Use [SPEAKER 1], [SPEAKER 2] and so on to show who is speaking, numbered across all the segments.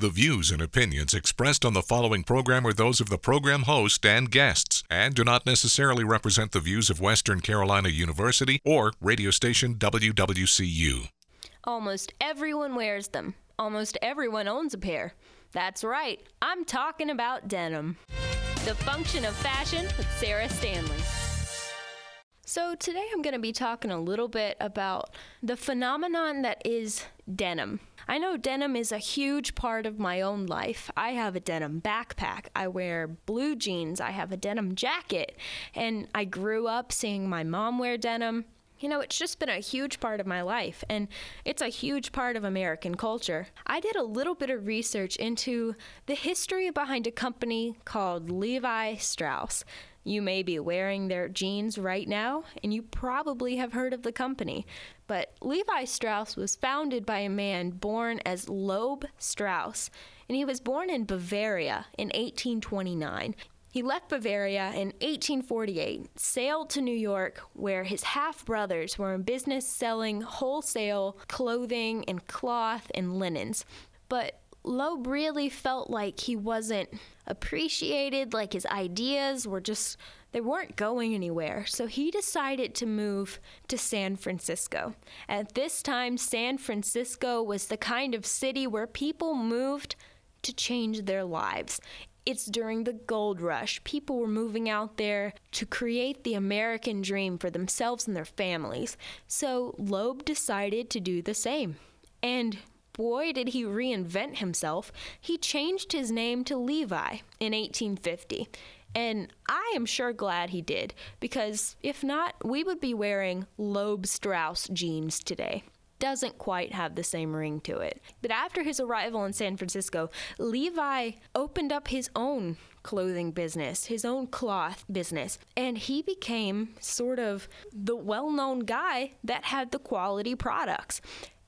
[SPEAKER 1] The views and opinions expressed on the following program are those of the program host and guests and do not necessarily represent the views of Western Carolina University or radio station WWCU.
[SPEAKER 2] Almost everyone wears them. Almost everyone owns a pair. That's right, I'm talking about denim. The function of fashion with Sara Stanley. So, today I'm going to be talking a little bit about the phenomenon that is denim. I know denim is a huge part of my own life. I have a denim backpack, I wear blue jeans, I have a denim jacket, and I grew up seeing my mom wear denim. You know, it's just been a huge part of my life, and it's a huge part of American culture. I did a little bit of research into the history behind a company called Levi Strauss. You may be wearing their jeans right now, and you probably have heard of the company. But Levi Strauss was founded by a man born as Loeb Strauss, and he was born in Bavaria in 1829. He left Bavaria in 1848, sailed to New York, where his half brothers were in business selling wholesale clothing and cloth and linens. But Loeb really felt like he wasn't appreciated, like his ideas were just, they weren't going anywhere. So he decided to move to San Francisco. At this time, San Francisco was the kind of city where people moved to change their lives. It's during the gold rush. People were moving out there to create the American dream for themselves and their families. So Loeb decided to do the same. And boy, did he reinvent himself. He changed his name to Levi in 1850. And I am sure glad he did, because if not, we would be wearing Loeb Strauss jeans today. Doesn't quite have the same ring to it. But after his arrival in San Francisco, Levi opened up his own clothing business, his own cloth business, and he became sort of the well known guy that had the quality products.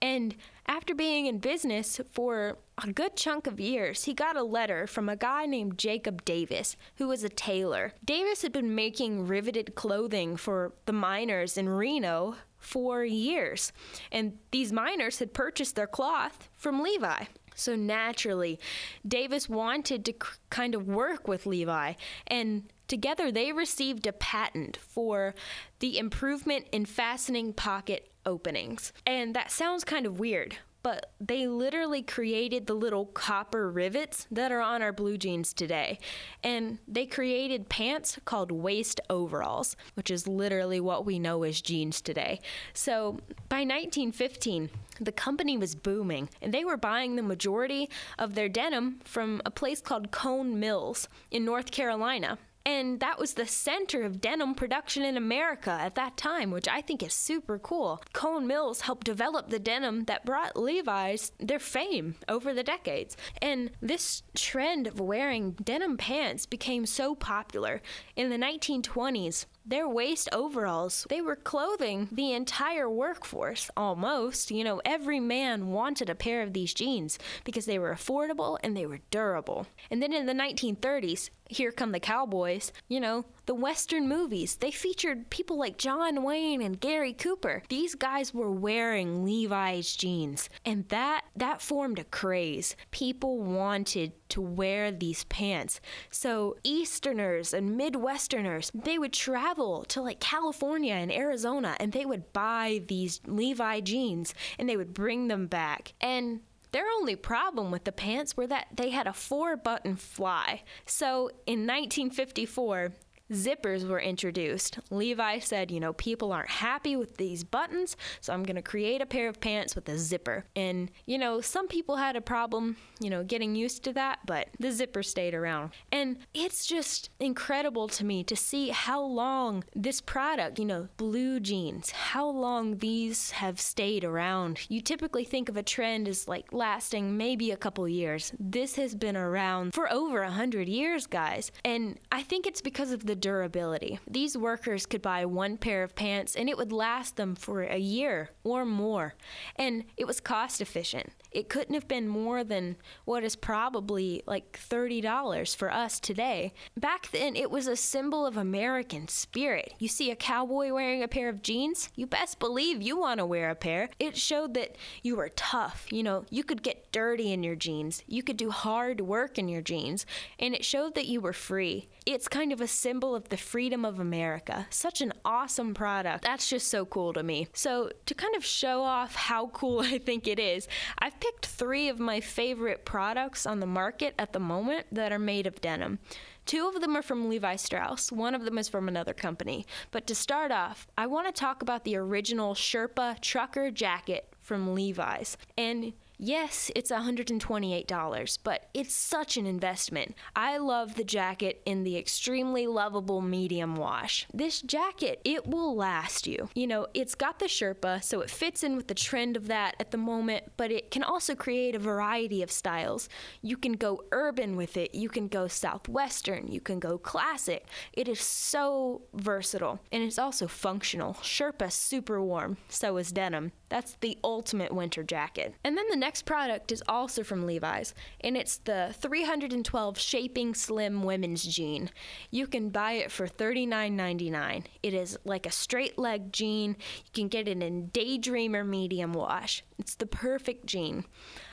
[SPEAKER 2] And after being in business for a good chunk of years, he got a letter from a guy named Jacob Davis, who was a tailor. Davis had been making riveted clothing for the miners in Reno for years, and these miners had purchased their cloth from Levi. So naturally, Davis wanted to kind of work with Levi, and together they received a patent for the improvement in fastening pocket openings. And that sounds kind of weird, but they literally created the little copper rivets that are on our blue jeans today. And they created pants called waist overalls, which is literally what we know as jeans today. So by 1915, the company was booming, and they were buying the majority of their denim from a place called Cone Mills in North Carolina. And that was the center of denim production in America at that time, which I think is super cool. Cone Mills helped develop the denim that brought Levi's their fame over the decades. And this trend of wearing denim pants became so popular. In the 1920s, their waist overalls, they were clothing the entire workforce almost. You know, every man wanted a pair of these jeans because they were affordable and they were durable. And then in the 1930s, here come the cowboys. You know, the Western movies, they featured people like John Wayne and Gary Cooper. These guys were wearing Levi's jeans, and that that formed a craze. People wanted to wear these pants. So Easterners and Midwesterners, they would travel to like California and Arizona and they would buy these Levi jeans and they would bring them back. And their only problem with the pants were that they had a four button fly. So in 1954, zippers were introduced. Levi said, you know, people aren't happy with these buttons, so I'm going to create a pair of pants with a zipper. And, you know, some people had a problem, you know, getting used to that, but the zipper stayed around. And it's just incredible to me to see how long this product, you know, blue jeans, how long these have stayed around. You typically think of a trend as like lasting maybe a couple years. This has been around for over a hundred years, guys. And I think it's because of the durability. These workers could buy one pair of pants and it would last them for a year or more. And it was cost efficient. It couldn't have been more than what is probably like $30 for us today. Back then, it was a symbol of American spirit. You see a cowboy wearing a pair of jeans, you best believe you want to wear a pair. It showed that you were tough. You know, you could get dirty in your jeans, you could do hard work in your jeans, and it showed that you were free. It's kind of a symbol of the freedom of America. Such an awesome product. That's just so cool to me. So, to kind of show off how cool I think it is, I've picked three of my favorite products on the market at the moment that are made of denim. Two of them are from Levi Strauss, one of them is from another company. But to start off, I want to talk about the original Sherpa trucker jacket from Levi's. And Yes, it's $128, but it's such an investment. I love the jacket in the extremely lovable medium wash. This jacket, it will last you. You know, it's got the Sherpa, so it fits in with the trend of that at the moment, but it can also create a variety of styles. You can go urban with it, you can go southwestern, you can go classic. It is so versatile, and it's also functional. Sherpa super warm, so is denim. That's the ultimate winter jacket. And then the next product is also from Levi's, and it's the 312 Shaping Slim Women's Jean. You can buy it for $39.99. It is like a straight leg jean. You can get it in Daydreamer medium wash. It's the perfect jean.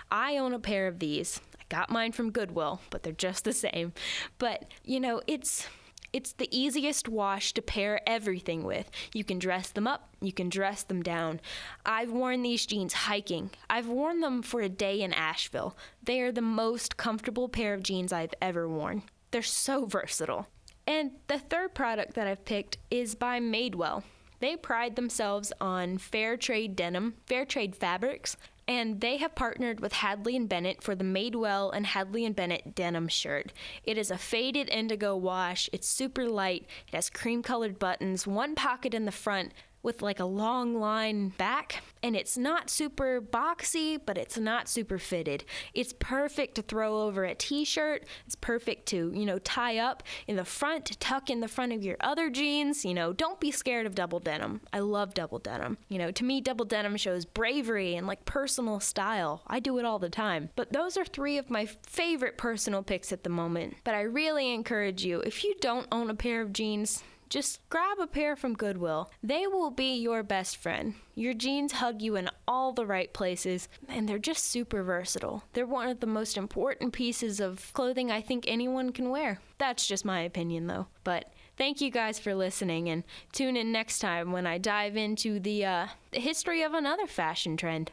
[SPEAKER 2] I own a pair of these. I got mine from Goodwill, but they're just the same. But, you know, it's it's the easiest wash to pair everything with. You can dress them up, you can dress them down. I've worn these jeans hiking. I've worn them for a day in Asheville. They are the most comfortable pair of jeans I've ever worn. They're so versatile. And the third product that I've picked is by Madewell. They pride themselves on fair trade denim, fair trade fabrics, and they have partnered with Hedley and Bennett for the Madewell and Hedley and Bennett denim shirt. It is a faded indigo wash. It's super light. It has cream colored buttons, one pocket in the front, with like a long line back. And it's not super boxy, but it's not super fitted. It's perfect to throw over a t shirt. It's perfect to, you know, tie up in the front, tuck in the front of your other jeans. You know, don't be scared of double denim. I love double denim. You know, to me, double denim shows bravery and like personal style. I do it all the time. But those are three of my favorite personal picks at the moment. But I really encourage you, if you don't own a pair of jeans, just grab a pair from Goodwill. They will be your best friend. Your jeans hug you in all the right places, and they're just super versatile. They're one of the most important pieces of clothing I think anyone can wear. That's just my opinion, though. But thank you guys for listening, and tune in next time when I dive into the, uh, the history of another fashion trend.